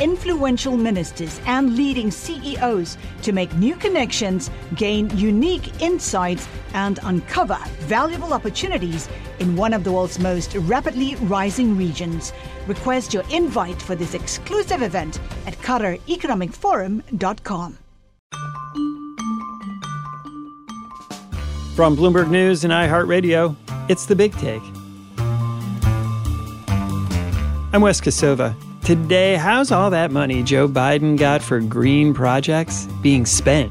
influential ministers, and leading CEOs to make new connections, gain unique insights, and uncover valuable opportunities in one of the world's most rapidly rising regions. Request your invite for this exclusive event at QatarEconomicForum.com. From Bloomberg News and iHeartRadio, it's the big take. I'm Wes Kosova. Today, how's all that money Joe Biden got for green projects being spent?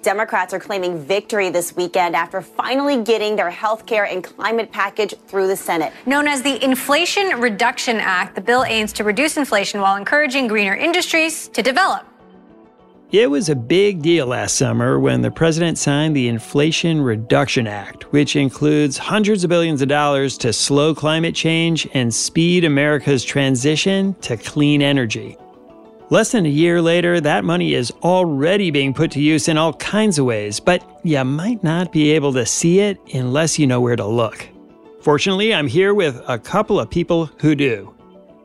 Democrats are claiming victory this weekend after finally getting their health care and climate package through the Senate. Known as the Inflation Reduction Act, the bill aims to reduce inflation while encouraging greener industries to develop. It was a big deal last summer when the president signed the Inflation Reduction Act, which includes hundreds of billions of dollars to slow climate change and speed America's transition to clean energy. Less than a year later, that money is already being put to use in all kinds of ways, but you might not be able to see it unless you know where to look. Fortunately, I'm here with a couple of people who do.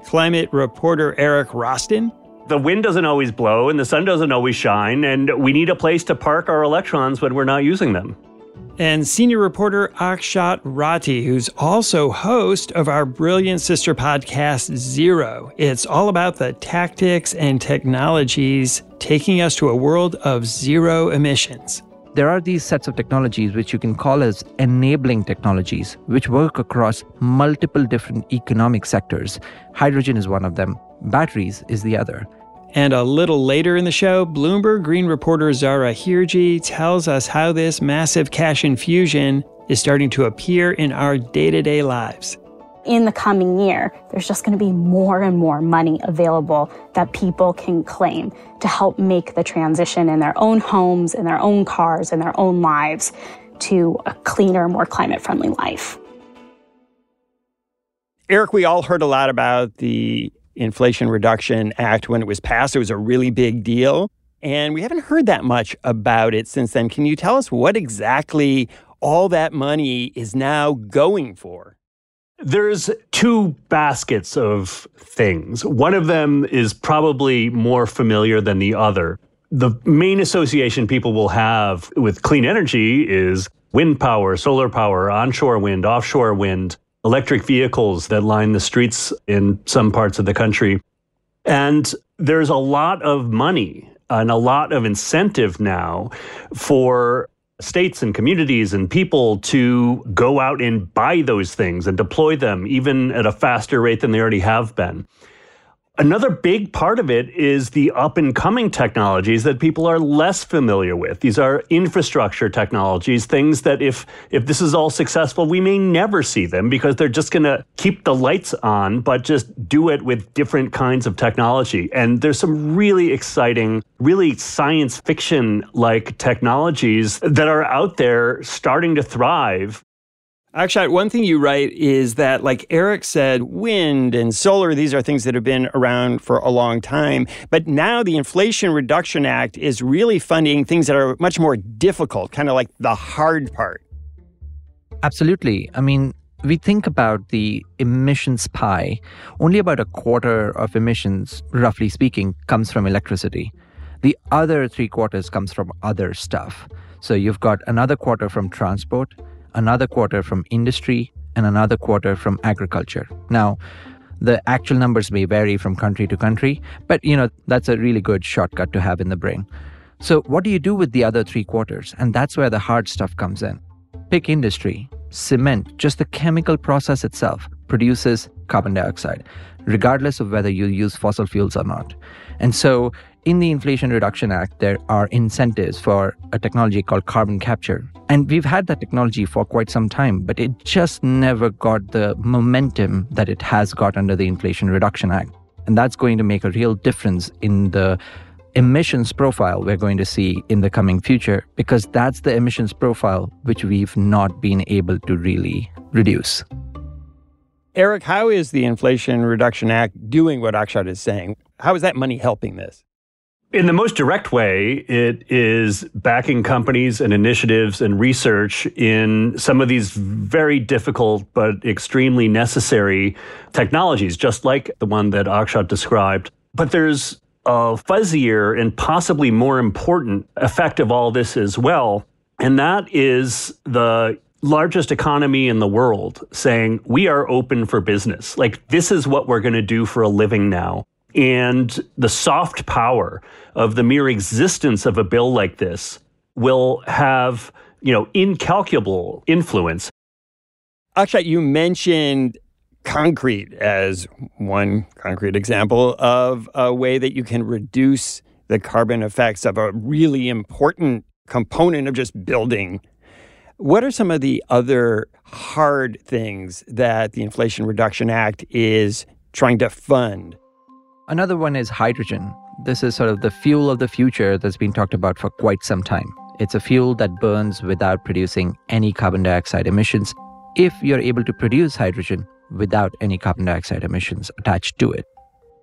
Climate reporter Eric Roston the wind doesn't always blow and the sun doesn't always shine, and we need a place to park our electrons when we're not using them. And senior reporter Akshat Rathi, who's also host of our brilliant sister podcast, Zero. It's all about the tactics and technologies taking us to a world of zero emissions there are these sets of technologies which you can call as enabling technologies, which work across multiple different economic sectors. Hydrogen is one of them, batteries is the other. And a little later in the show, Bloomberg Green reporter Zahra Hirji tells us how this massive cash infusion is starting to appear in our day to day lives. In the coming year, there's just going to be more and more money available that people can claim to help make the transition in their own homes, in their own cars, in their own lives to a cleaner, more climate friendly life. Eric, we all heard a lot about the Inflation Reduction Act when it was passed. It was a really big deal. And we haven't heard that much about it since then. Can you tell us what exactly all that money is now going for? There's two baskets of things. One of them is probably more familiar than the other. The main association people will have with clean energy is wind power, solar power, onshore wind, offshore wind electric vehicles that line the streets in some parts of the country. And there's a lot of money and a lot of incentive now for states and communities and people to go out and buy those things and deploy them even at a faster rate than they already have been. Another big part of it is the up and coming technologies that people are less familiar with. These are infrastructure technologies, things that if if this is all successful, we may never see them because they're just going to keep the lights on but just do it with different kinds of technology. And there's some really exciting, really science fiction like technologies that are out there starting to thrive Akshat, one thing you write is that, like Eric said, wind and solar, these are things that have been around for a long time. But now the Inflation Reduction Act is really funding things that are much more difficult, kind of like the hard part. Absolutely. I mean, we think about the emissions pie, only about a quarter of emissions, roughly speaking, comes from electricity. The other three quarters comes from other stuff. So you've got another quarter from transport, another quarter from industry, and another quarter from agriculture. Now, the actual numbers may vary from country to country, but you know, that's a really good shortcut to have in the brain. So, what do you do with the other three quarters? And that's where the hard stuff comes in. Pick industry, cement, just the chemical process itself produces carbon dioxide, regardless of whether you use fossil fuels or not. And so, in the Inflation Reduction Act, there are incentives for a technology called carbon capture. And we've had that technology for quite some time, but it just never got the momentum that it has got under the Inflation Reduction Act. And that's going to make a real difference in the emissions profile we're going to see in the coming future, because that's the emissions profile which we've not been able to really reduce. Eric, how is the Inflation Reduction Act doing what Akshat is saying? How is that money helping this? In the most direct way, it is backing companies and initiatives and research in some of these very difficult but extremely necessary technologies, just like the one that Akshat described. But there's a fuzzier and possibly more important effect of all this as well. And that is the largest economy in the world saying, we are open for business. Like, this is what we're going to do for a living now. And the soft power of the mere existence of a bill like this will have, you know, incalculable influence. Akshat, you mentioned concrete as one concrete example of a way that you can reduce the carbon effects of a really important component of just building. What are some of the other hard things that the Inflation Reduction Act is trying to fund? Another one is hydrogen. This is sort of the fuel of the future that's been talked about for quite some time. It's a fuel that burns without producing any carbon dioxide emissions if you're able to produce hydrogen without any carbon dioxide emissions attached to it.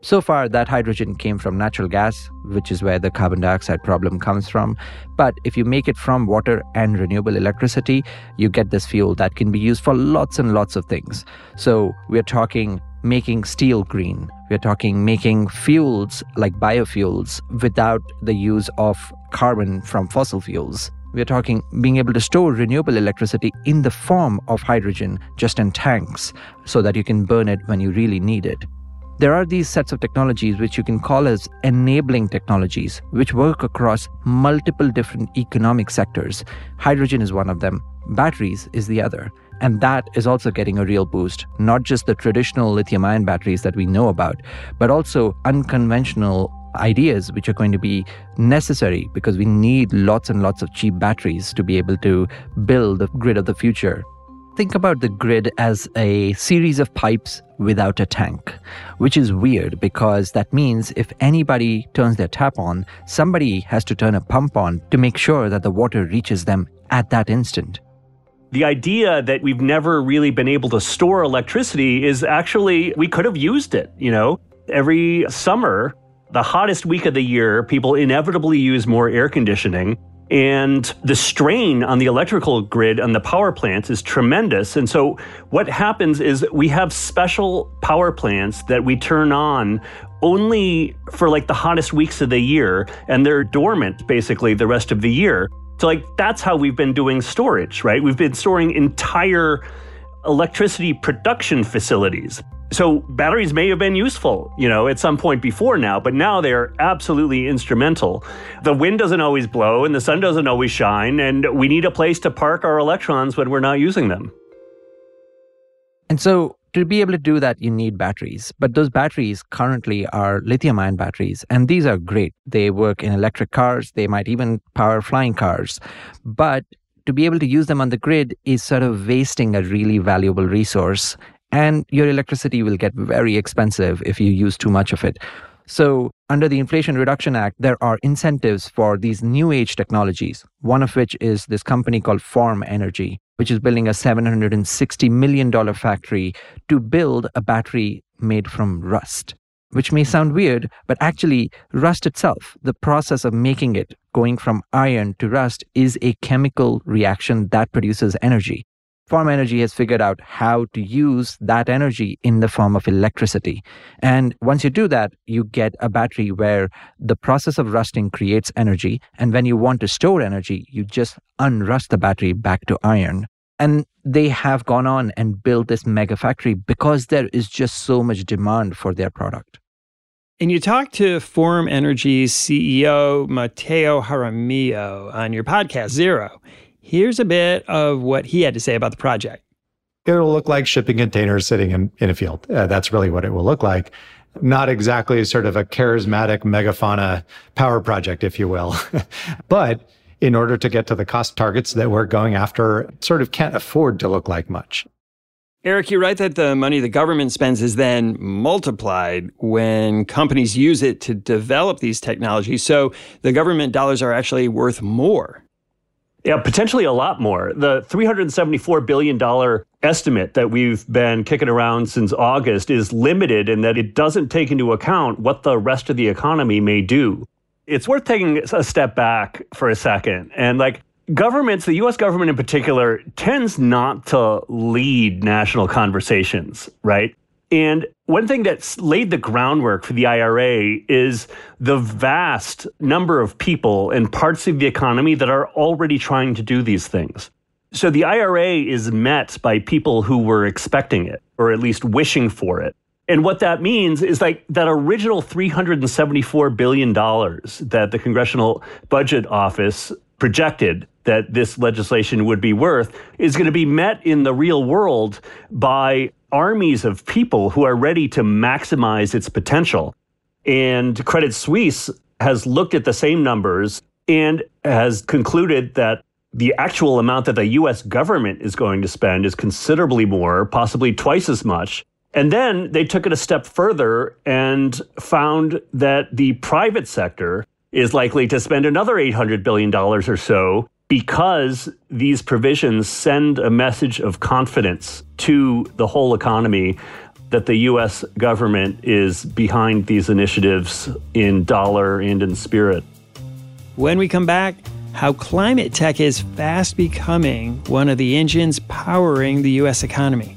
So far, that hydrogen came from natural gas, which is where the carbon dioxide problem comes from. But if you make it from water and renewable electricity, you get this fuel that can be used for lots and lots of things. So we're talking making steel green. We're talking making fuels like biofuels without the use of carbon from fossil fuels. We're talking being able to store renewable electricity in the form of hydrogen just in tanks so that you can burn it when you really need it. There are these sets of technologies which you can call as enabling technologies, which work across multiple different economic sectors. Hydrogen is one of them, batteries is the other. And that is also getting a real boost, not just the traditional lithium ion batteries that we know about, but also unconventional ideas which are going to be necessary because we need lots and lots of cheap batteries to be able to build the grid of the future. Think about the grid as a series of pipes without a tank, which is weird because that means if anybody turns their tap on, somebody has to turn a pump on to make sure that the water reaches them at that instant the idea that we've never really been able to store electricity is actually, we could have used it, you know? Every summer, the hottest week of the year, people inevitably use more air conditioning. And the strain on the electrical grid and the power plants is tremendous. And so, what happens is we have special power plants that we turn on only for like the hottest weeks of the year, and they're dormant basically the rest of the year. So, like, that's how we've been doing storage, right? We've been storing entire electricity production facilities. So, batteries may have been useful, you know, at some point before now, but now they're absolutely instrumental. The wind doesn't always blow and the sun doesn't always shine, and we need a place to park our electrons when we're not using them. And so, to be able to do that, you need batteries. But those batteries currently are lithium ion batteries, and these are great. They work in electric cars, they might even power flying cars. But to be able to use them on the grid is sort of wasting a really valuable resource, and your electricity will get very expensive if you use too much of it. So, under the Inflation Reduction Act, there are incentives for these new age technologies, one of which is this company called Form Energy, which is building a $760 million factory to build a battery made from rust. Which may sound weird, but actually, rust itself, the process of making it, going from iron to rust, is a chemical reaction that produces energy. Form Energy has figured out how to use that energy in the form of electricity. And once you do that, you get a battery where the process of rusting creates energy. And when you want to store energy, you just unrust the battery back to iron. And they have gone on and built this mega factory because there is just so much demand for their product. And you talked to Form Energy's CEO, Mateo Jaramillo, on your podcast, Zero. Here's a bit of what he had to say about the project. It'll look like shipping containers sitting in, in a field. Uh, that's really what it will look like. Not exactly sort of a charismatic megafauna power project, if you will. but in order to get to the cost targets that we're going after, sort of can't afford to look like much. Eric, you're right that the money the government spends is then multiplied when companies use it to develop these technologies. So the government dollars are actually worth more. Yeah, potentially a lot more. The $374 billion estimate that we've been kicking around since August is limited in that it doesn't take into account what the rest of the economy may do. It's worth taking a step back for a second. And like governments, the US government in particular, tends not to lead national conversations, right? And one thing that's laid the groundwork for the IRA is the vast number of people and parts of the economy that are already trying to do these things. So the IRA is met by people who were expecting it, or at least wishing for it. And what that means is like that original $374 billion that the Congressional Budget Office projected that this legislation would be worth is going to be met in the real world by armies of people who are ready to maximize its potential. And Credit Suisse has looked at the same numbers and has concluded that the actual amount that the US government is going to spend is considerably more, possibly twice as much. And then they took it a step further and found that the private sector is likely to spend another $800 billion or so because these provisions send a message of confidence to the whole economy that the US government is behind these initiatives in dollar and in spirit. When we come back, how climate tech is fast becoming one of the engines powering the US economy.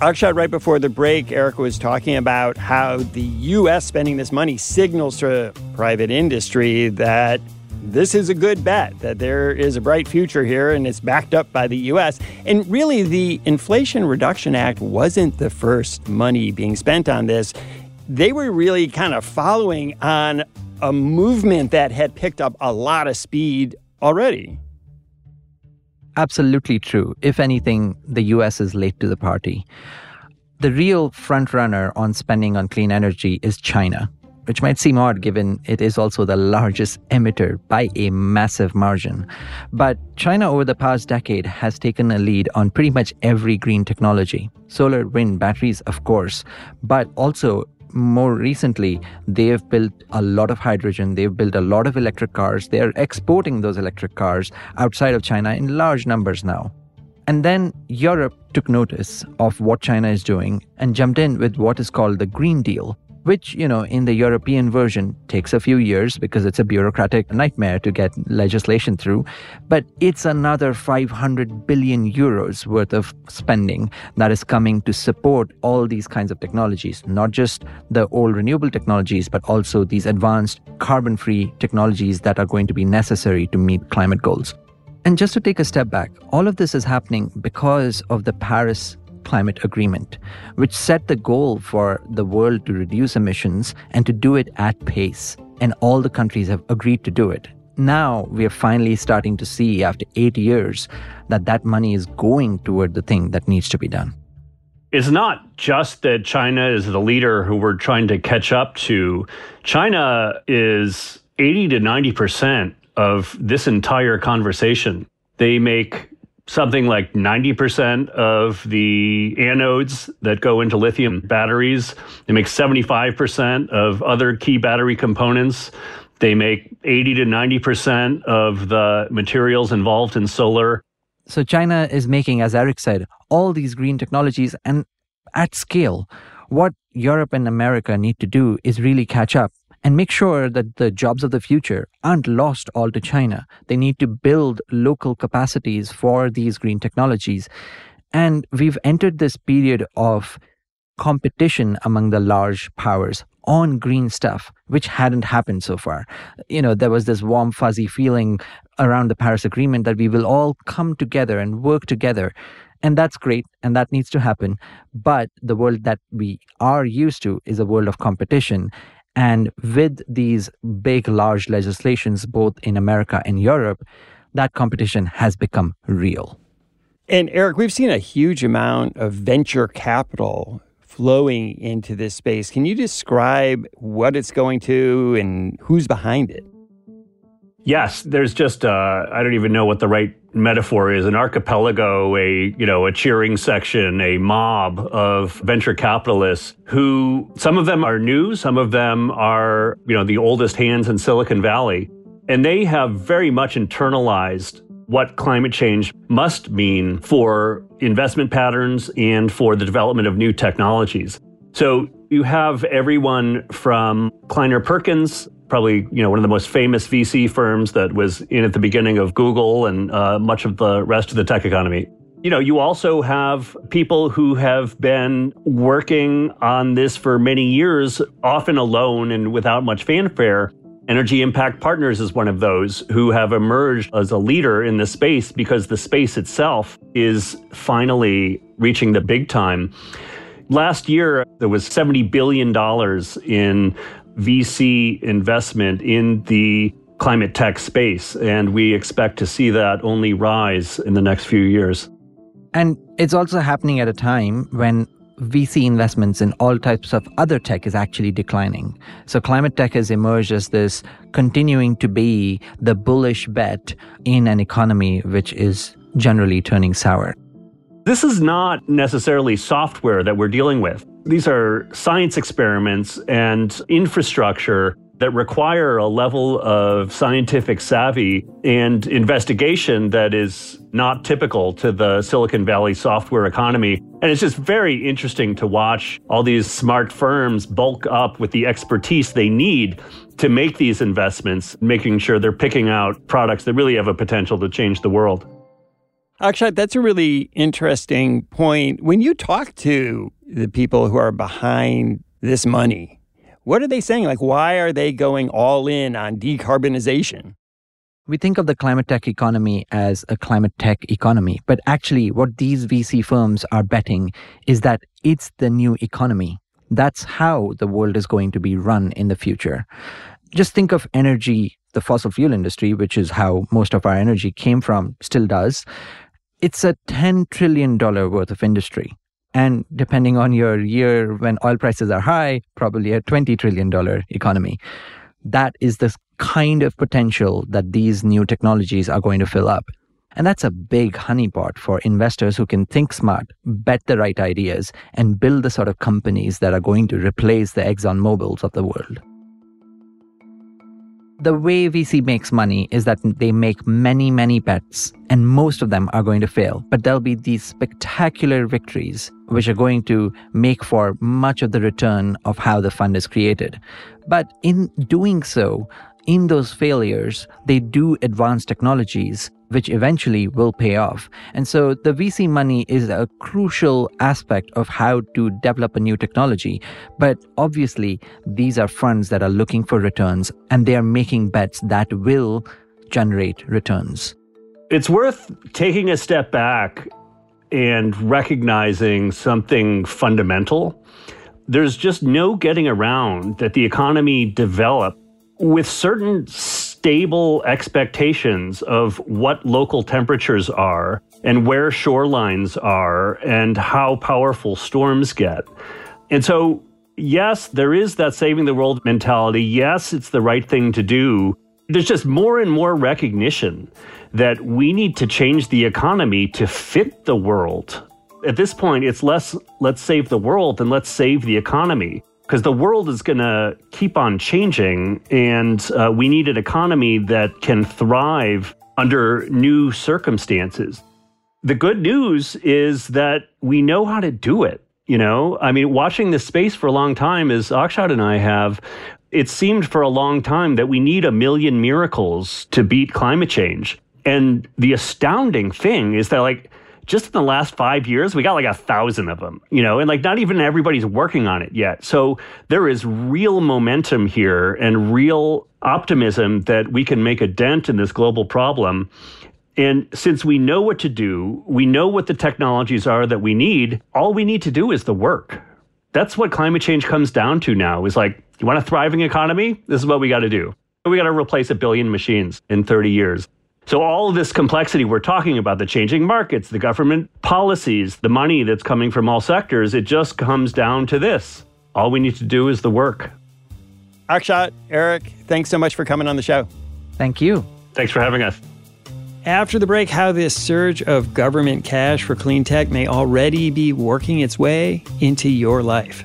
Akshat, right before the break, Erica was talking about how the U.S. spending this money signals to private industry that this is a good bet, that there is a bright future here and it's backed up by the U.S. And really, the Inflation Reduction Act wasn't the first money being spent on this. They were really kind of following on a movement that had picked up a lot of speed already. Absolutely true. If anything, the US is late to the party. The real frontrunner on spending on clean energy is China, which might seem odd given it is also the largest emitter by a massive margin. But China, over the past decade, has taken a lead on pretty much every green technology solar, wind, batteries, of course, but also more recently, they have built a lot of hydrogen. They've built a lot of electric cars. They're exporting those electric cars outside of China in large numbers now. And then Europe took notice of what China is doing and jumped in with what is called the Green Deal, which, you know, in the European version takes a few years because it's a bureaucratic nightmare to get legislation through. But it's another 500 billion euros worth of spending that is coming to support all these kinds of technologies, not just the old renewable technologies, but also these advanced carbon free technologies that are going to be necessary to meet climate goals. And just to take a step back, all of this is happening because of the Paris Climate Agreement, which set the goal for the world to reduce emissions and to do it at pace. And all the countries have agreed to do it. Now we are finally starting to see, after eight years, that that money is going toward the thing that needs to be done. It's not just that China is the leader who we're trying to catch up to. China is 80 to 90% of this entire conversation. They make something like 90% of the anodes that go into lithium batteries. They make 75% of other key battery components. They make 80 to 90% of the materials involved in solar. So, China is making, as Eric said, all these green technologies and at scale. What Europe and America need to do is really catch up and make sure that the jobs of the future aren't lost all to China. They need to build local capacities for these green technologies. And we've entered this period of competition among the large powers on green stuff, which hadn't happened so far. You know, there was this warm, fuzzy feeling around the Paris Agreement that we will all come together and work together. And that's great, and that needs to happen. But the world that we are used to is a world of competition. And with these big, large legislations, both in America and Europe, that competition has become real. And Eric, we've seen a huge amount of venture capital flowing into this space. Can you describe what it's going to and who's behind it? Yes, there's just uh, I don't even know what the right metaphor is an archipelago, a you know a cheering section, a mob of venture capitalists who some of them are new, some of them are you know the oldest hands in Silicon Valley, and they have very much internalized what climate change must mean for investment patterns and for the development of new technologies. So you have everyone from Kleiner Perkins, probably you know one of the most famous VC firms that was in at the beginning of Google and uh, much of the rest of the tech economy. You know, you also have people who have been working on this for many years, often alone and without much fanfare, Energy Impact Partners is one of those who have emerged as a leader in the space because the space itself is finally reaching the big time. Last year, there was $70 billion in VC investment in the climate tech space, and we expect to see that only rise in the next few years. And it's also happening at a time when VC investments in all types of other tech is actually declining. So climate tech has emerged as this continuing to be the bullish bet in an economy which is generally turning sour. This is not necessarily software that we're dealing with. These are science experiments and infrastructure that require a level of scientific savvy and investigation that is not typical to the Silicon Valley software economy. And it's just very interesting to watch all these smart firms bulk up with the expertise they need to make these investments, making sure they're picking out products that really have a potential to change the world. Akshat, that's a really interesting point. When you talk to the people who are behind this money, what are they saying? Like, why are they going all in on decarbonization? We think of the climate tech economy as a climate tech economy, but actually, what these VC firms are betting is that it's the new economy. That's how the world is going to be run in the future. Just think of energy, the fossil fuel industry, which is how most of our energy came from, still does. It's a $10 trillion worth of industry and depending on your year when oil prices are high, probably a $20 trillion economy. That is the kind of potential that these new technologies are going to fill up. And that's a big honeypot for investors who can think smart, bet the right ideas, and build the sort of companies that are going to replace the Exxon Mobils of the world the way VC makes money is that they make many, many bets, and most of them are going to fail. But there'll be these spectacular victories, which are going to make for much of the return of how the fund is created. But in doing so, in those failures, they do advance technologies which eventually will pay off. And so the VC money is a crucial aspect of how to develop a new technology. But obviously, these are funds that are looking for returns and they are making bets that will generate returns. It's worth taking a step back and recognizing something fundamental. There's just no getting around that the economy developed with certain stable expectations of what local temperatures are and where shorelines are and how powerful storms get. And so, yes, there is that saving the world mentality. Yes, it's the right thing to do. There's just more and more recognition that we need to change the economy to fit the world. At this point, it's less let's save the world than let's save the economy because the world is going to keep on changing, and uh, we need an economy that can thrive under new circumstances. The good news is that we know how to do it. You know, I mean, watching this space for a long time, as Akshat and I have, It seemed for a long time that we need a million miracles to beat climate change. And the astounding thing is that, like, just in the last five years, we got like a thousand of them, you know, and like not even everybody's working on it yet. So there is real momentum here and real optimism that we can make a dent in this global problem. And since we know what to do, we know what the technologies are that we need, all we need to do is the work. That's what climate change comes down to now is like, you want a thriving economy? This is what we got to do. We got to replace a billion machines in 30 years. So, all of this complexity we're talking about, the changing markets, the government policies, the money that's coming from all sectors, it just comes down to this. All we need to do is the work. Akshat, Eric, thanks so much for coming on the show. Thank you. Thanks for having us. After the break, how this surge of government cash for clean tech may already be working its way into your life.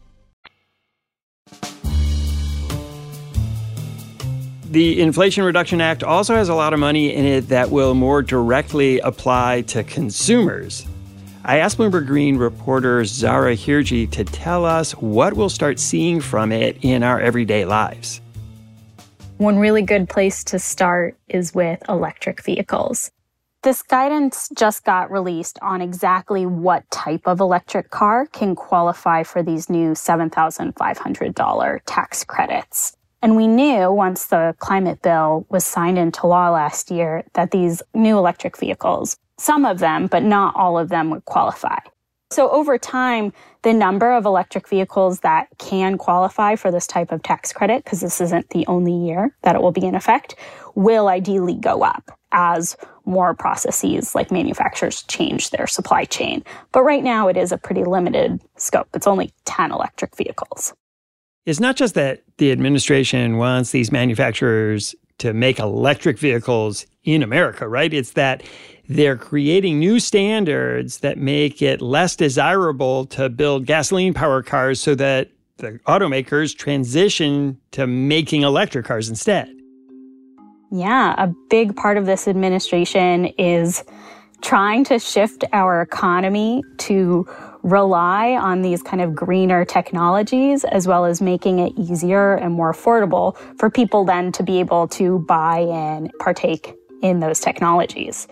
The Inflation Reduction Act also has a lot of money in it that will more directly apply to consumers. I asked Bloomberg Green reporter Zahra Hirji to tell us what we'll start seeing from it in our everyday lives. One really good place to start is with electric vehicles. This guidance just got released on exactly what type of electric car can qualify for these new $7,500 tax credits. And we knew once the climate bill was signed into law last year that these new electric vehicles, some of them, but not all of them would qualify. So over time, the number of electric vehicles that can qualify for this type of tax credit, because this isn't the only year that it will be in effect, will ideally go up as more processes like manufacturers change their supply chain. But right now it is a pretty limited scope. It's only 10 electric vehicles. It's not just that the administration wants these manufacturers to make electric vehicles in America, right? It's that they're creating new standards that make it less desirable to build gasoline powered cars so that the automakers transition to making electric cars instead. Yeah, a big part of this administration is trying to shift our economy to rely on these kind of greener technologies as well as making it easier and more affordable for people then to be able to buy and partake in those technologies.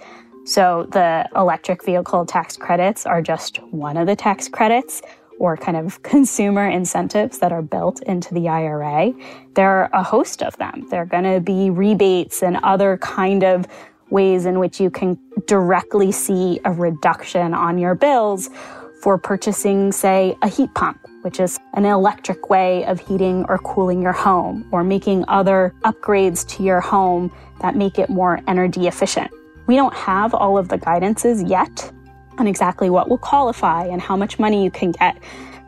So the electric vehicle tax credits are just one of the tax credits or kind of consumer incentives that are built into the IRA. There are a host of them. There are going to be rebates and other kind of ways in which you can directly see a reduction on your bills for purchasing, say, a heat pump, which is an electric way of heating or cooling your home, or making other upgrades to your home that make it more energy efficient. We don't have all of the guidances yet on exactly what will qualify and how much money you can get,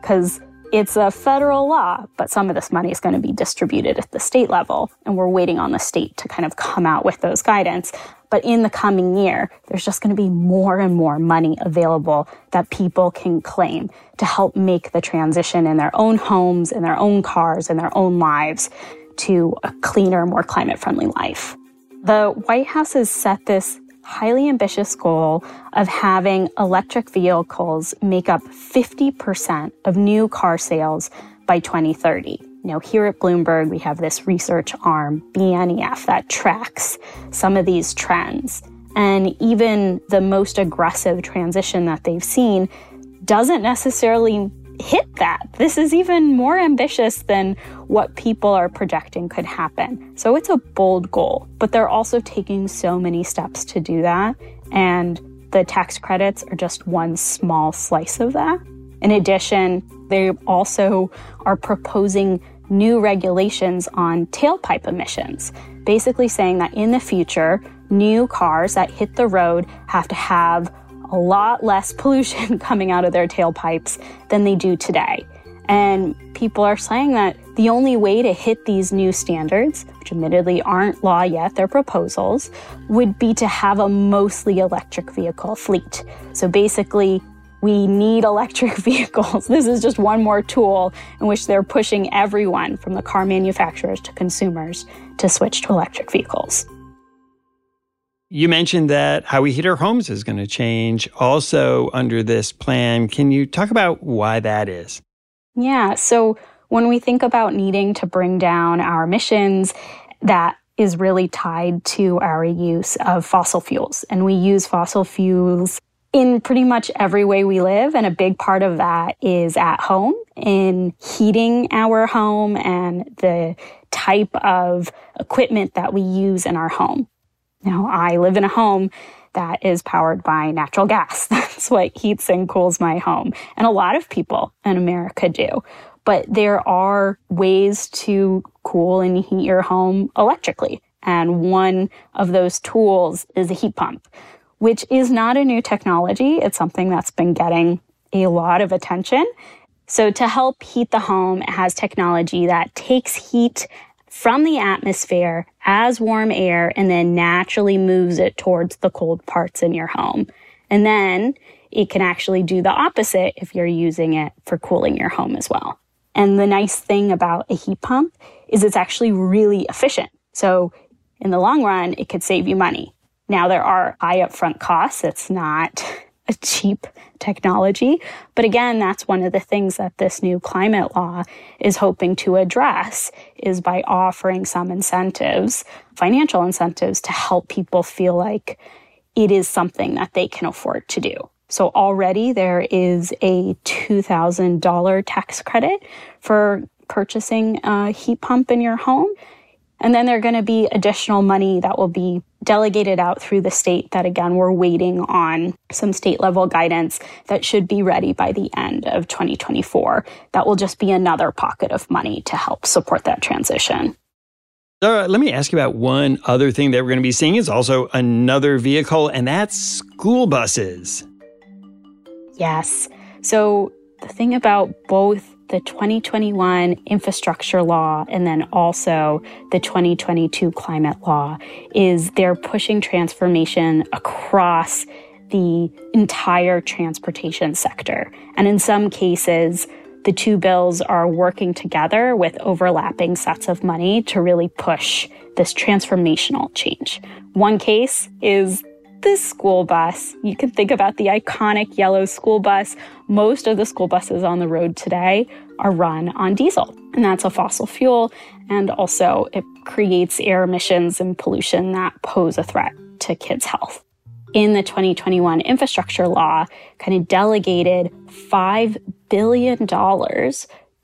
because it's a federal law, but some of this money is going to be distributed at the state level, and we're waiting on the state to kind of come out with those guidance. But in the coming year, there's just going to be more and more money available that people can claim to help make the transition in their own homes, in their own cars, in their own lives to a cleaner, more climate friendly life. The White House has set this highly ambitious goal of having electric vehicles make up 50% of new car sales by 2030. Now, here at Bloomberg, we have this research arm, BNEF, that tracks some of these trends. And even the most aggressive transition that they've seen doesn't necessarily hit that. This is even more ambitious than what people are projecting could happen. So it's a bold goal, but they're also taking so many steps to do that. And the tax credits are just one small slice of that. In addition, they also are proposing new regulations on tailpipe emissions, basically saying that in the future, new cars that hit the road have to have a lot less pollution coming out of their tailpipes than they do today. And people are saying that the only way to hit these new standards, which admittedly aren't law yet, they're proposals, would be to have a mostly electric vehicle fleet. So basically, we need electric vehicles. This is just one more tool in which they're pushing everyone from the car manufacturers to consumers to switch to electric vehicles. You mentioned that how we heat our homes is going to change also under this plan. Can you talk about why that is? Yeah. So when we think about needing to bring down our emissions, that is really tied to our use of fossil fuels. And we use fossil fuels in pretty much every way we live. And a big part of that is at home in heating our home and the type of equipment that we use in our home. Now, I live in a home that is powered by natural gas. That's what heats and cools my home. And a lot of people in America do. But there are ways to cool and heat your home electrically. And one of those tools is a heat pump, which is not a new technology. It's something that's been getting a lot of attention. So to help heat the home, it has technology that takes heat from the atmosphere as warm air and then naturally moves it towards the cold parts in your home. And then it can actually do the opposite if you're using it for cooling your home as well. And the nice thing about a heat pump is it's actually really efficient. So in the long run, it could save you money. Now there are high upfront costs. It's not a cheap technology. But again, that's one of the things that this new climate law is hoping to address is by offering some incentives, financial incentives to help people feel like it is something that they can afford to do. So already there is a $2,000 tax credit for purchasing a heat pump in your home. And then there are going to be additional money that will be delegated out through the state that again, we're waiting on some state level guidance that should be ready by the end of 2024. That will just be another pocket of money to help support that transition. Uh, let me ask you about one other thing that we're going to be seeing is also another vehicle, and that's school buses. Yes. So the thing about both the 2021 infrastructure law and then also the 2022 climate law is they're pushing transformation across the entire transportation sector. And in some cases, the two bills are working together with overlapping sets of money to really push this transformational change. One case is this school bus. You can think about the iconic yellow school bus. Most of the school buses on the road today are run on diesel, and that's a fossil fuel. And also, it creates air emissions and pollution that pose a threat to kids' health. In the 2021 infrastructure law, kind of delegated $5 billion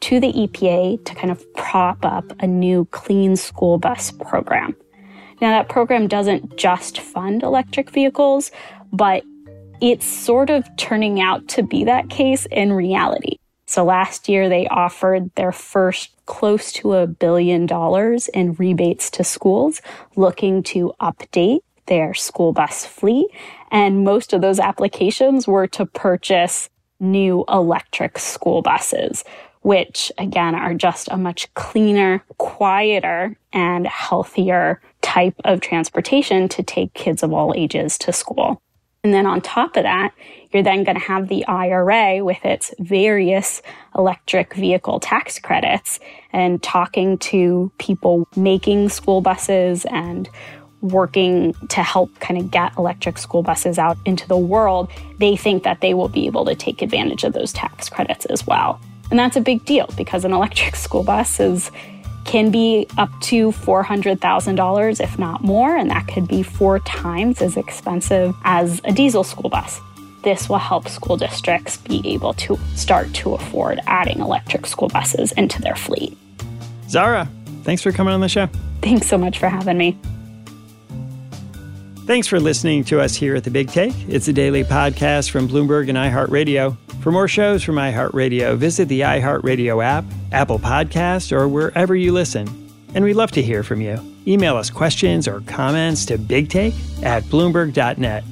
to the EPA to kind of prop up a new clean school bus program. Now, that program doesn't just fund electric vehicles, but it's sort of turning out to be that case in reality. So last year they offered their first close to a billion dollars in rebates to schools looking to update their school bus fleet. And most of those applications were to purchase new electric school buses, which again are just a much cleaner, quieter, and healthier type of transportation to take kids of all ages to school. And then on top of that, you're then going to have the IRA with its various electric vehicle tax credits and talking to people making school buses and working to help kind of get electric school buses out into the world, they think that they will be able to take advantage of those tax credits as well. And that's a big deal because an electric school bus is can be up to $400,000 if not more and that could be four times as expensive as a diesel school bus. This will help school districts be able to start to afford adding electric school buses into their fleet. Zahra, thanks for coming on the show. Thanks so much for having me. Thanks for listening to us here at The Big Take. It's a daily podcast from Bloomberg and iHeartRadio. For more shows from iHeartRadio, visit the iHeartRadio app, Apple Podcast, or wherever you listen. And we'd love to hear from you. Email us questions or comments to bigtake at bloomberg.net.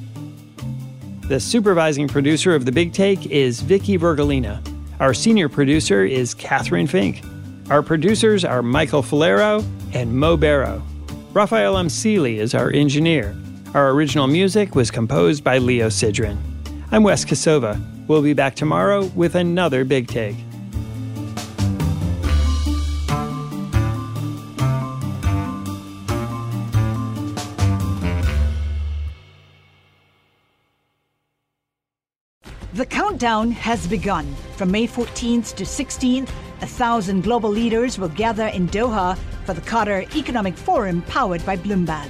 The supervising producer of The Big Take is Vicky Vergolina. Our senior producer is Catherine Fink. Our producers are Michael Falero and Mo Barrow. Raphael Amsili is our engineer. Our original music was composed by Leo Sidran. I'm Wes Kosova. We'll be back tomorrow with another Big Take. The countdown has begun. From May 14th to 16th, a thousand global leaders will gather in Doha for the Qatar Economic Forum powered by Bloomberg.